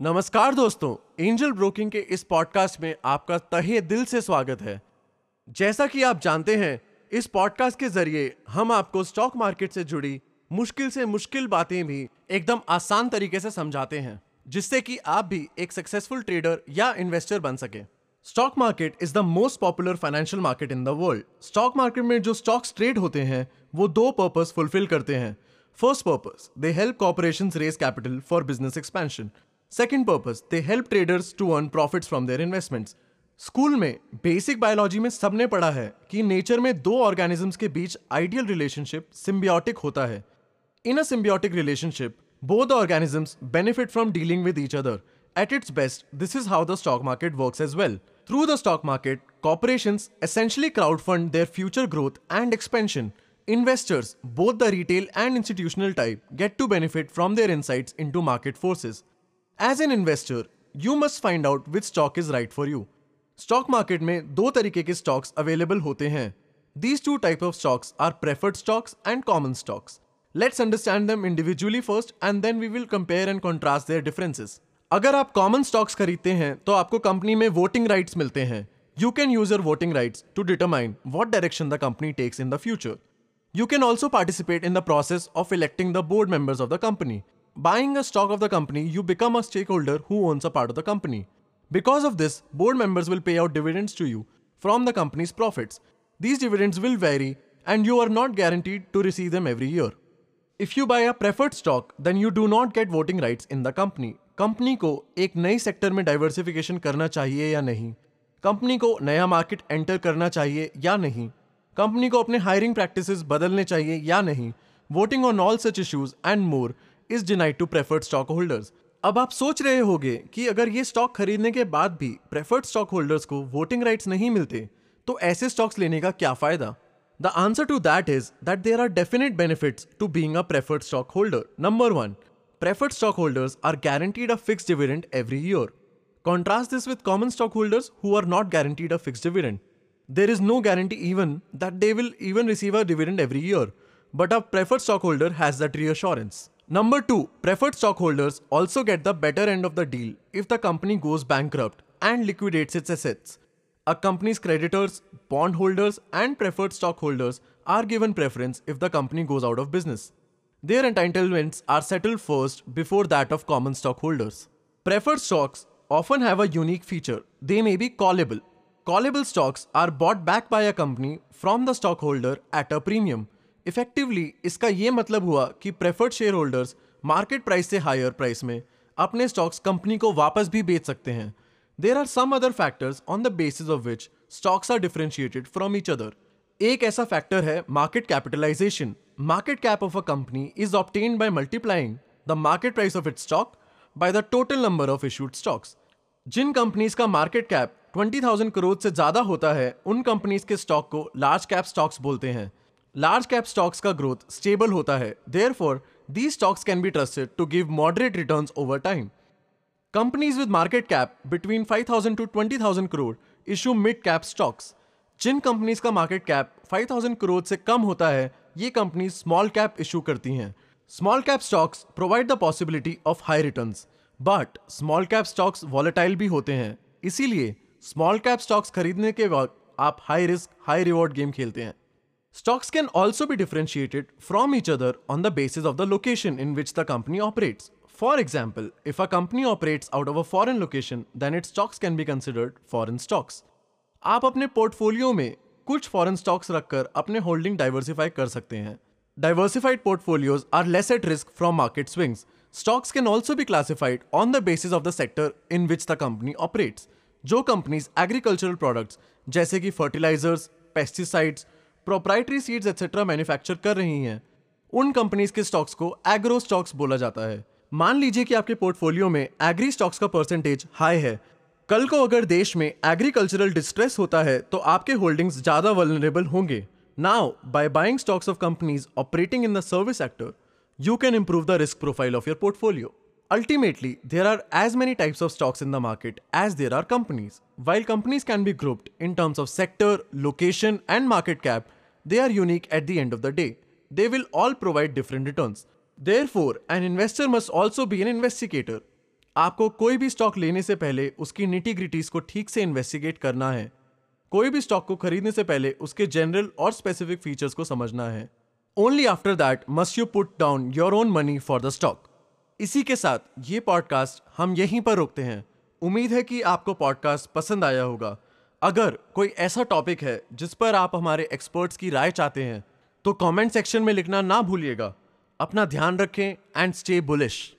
नमस्कार दोस्तों angel broking के इस पॉडकास्ट में आपका तहे दिल से स्वागत है। जैसा कि आप जानते हैं, इस पॉडकास्ट के ज़रिए हम आपको स्टॉक मार्केट से जुड़ी मुश्किल से मुश्किल बातें भी एकदम आसान तरीके से समझाते हैं, जिससे कि आप भी एक सक्सेसफुल ट्रेडर या इन्वेस्टर बन सके। Stock market is the most popular financial market in the world stock market में जो स्टॉक्स ट्रेड होते हैं, वो दो पर्पस फुलफिल करते हैं। First purpose they help corporation raise capital for business expansion Second purpose they help traders to earn profits from their investments school में basic biology में सबने पढ़ा है कि नेचर में दो ऑर्गेनिजम्स के बीच आइडियल रिलेशनशिप सिम्बियोटिक होता है in a symbiotic relationship, both the organisms benefit from dealing with each other. At its best, this is how the stock market works as well. Through the stock market, corporations essentially crowdfund their future growth and expansion. Investors, both the retail and institutional type, get to benefit from their insights into market forces. As an investor you must find out which stock is right for you stock market में दो तरीके के stocks available होते हैं। These two type of stocks are preferred stocks and common stocks let's understand them individually first and then we will compare and contrast their differences अगर आप common stocks खरीदते हैं तो आपको कंपनी में वोटिंग राइट्स मिलते हैं। You can use your voting rights to determine what direction the company takes in the future you can also participate in the process of electing the board members of the company. Buying a stock of the company, you become a stakeholder who owns a part of the company. Because of this, board members will pay out dividends to you from the company's profits. These dividends will vary and you are not guaranteed to receive them every year. If you buy a preferred stock, then you do not get voting rights in the company. Company को एक नई sector में diversification करना चाहिए या नहीं company को नया मार्केट एंटर करना चाहिए या नहीं कंपनी को अपने हायरिंग प्रैक्टिसेस बदलने चाहिए या नहीं voting on all such issues and more is denied to preferred stock holders अब आप सोच रहे होंगे कि अगर ये स्टॉक खरीदने के बाद भी प्रेफर्ड स्टॉक होल्डर्स को वोटिंग राइट्स नहीं मिलते तो ऐसे स्टॉक्स लेने का क्या फ़ायदा? The answer to that is that there are definite benefit to being preferred stock holder number one preferred stock holders are guaranteed a fix dividend every year contrast this with common stock holders who are not guaranteed a fix dividend there is no guarantee even that they will even receive a dividend every year but a preferred stock holder has that reassurance Number two, preferred stockholders also get the better end of the deal if the company goes bankrupt and liquidates its assets. A company's creditors, bondholders, and preferred stockholders are given preference if the company goes out of business. Their entitlements are settled first before that of common stockholders. Preferred stocks often have a unique feature. They may be callable. Callable stocks are bought back by a company from the stockholder at a premium. Effectively, इसका ये मतलब हुआ कि preferred share holders market price से higher price में अपने stocks company को वापस भी बेच सकते हैं। There are some other factors on the basis of which stocks are differentiated from each other एक ऐसा फैक्टर है market capitalisation market cap of a company is obtained by multiplying the market price of it stock by the total number of issued stocks जिन companies का market cap 20,000 crore से ज़्यादा होता है उन कंपनीज़ के स्टॉक को लार्ज कैप स्टॉक्स बोलते हैं। लार्ज कैप स्टॉक्स का ग्रोथ स्टेबल होता है. Therefore the stocks can be trusted to give moderate return over time Companies with market cap between 5,000 to 20,000 crore issue mid cap stocks. जिन companies का market cap 5000 crore से कम होता है ये कंपनी स्मॉल कैप इशू करती हैं. Small cap stocks provide the possibility of high returns but small cap stocks volatile भी होते हैं. इसीलिए स्मॉल कैप स्टॉक्स खरीदने के वक्त आप high risk high reward game खेलते हैं. Stocks can also be differentiated from each other on the basis of the location in which the company operates. For example, if a company operates out of a foreign location, then its stocks can be considered foreign stocks. आप अपने portfolio में कुछ foreign stocks रखकर अपने holding diversify कर सकते हैं diversified portfolios are less at risk from market swings stocks can also be classified on the basis of the sector in which the company operates जो कंपनीज़ एग्रीकल्चरल प्रोडक्ट्स जैसे कि fertilisers pesticides proprietary seeds etcetera manufacture कर रही हैं। उन companies के stocks को agro stocks बोला जाता है। मान लीजिए कि आपके पोर्टफोलियो में एग्री स्टॉक्स का परसेंटेज हाई है। कल को अगर देश में एग्रीकल्चरल डिस्ट्रेस होता है तो आपके होल्डिंग्स ज़्यादा वलनरेबल होंगे। Now by buying stocks of companies operating in the service sector you can improve the risk profile of your portfolio ultimately there are as many types of stocks in the market as there are companies while companies can be grouped in terms of sector location and market cap they are unique at the end of the day. They will all provide different returns. Therefore, an investor must also be an investigator. आपको कोई भी stock लेने से पहले उसकी nitty gritties को ठीक से इन्वेस्टिगेट करना है कोई भी स्टॉक को खरीदने से पहले उसके जनरल और स्पेसिफिक फीचर्स को समझना है only after that must you put down your own money for the stock इसी के साथ ये पॉडकास्ट हम यहीं पर रोकते हैं उम्मीद है कि आपको पॉडकास्ट पसंद आया होगा अगर कोई ऐसा टॉपिक है जिस पर आप हमारे एक्सपर्ट्स की राय चाहते हैं तो कमेंट सेक्शन में लिखना ना भूलिएगा। अपना ध्यान रखें एंड स्टे बुलिश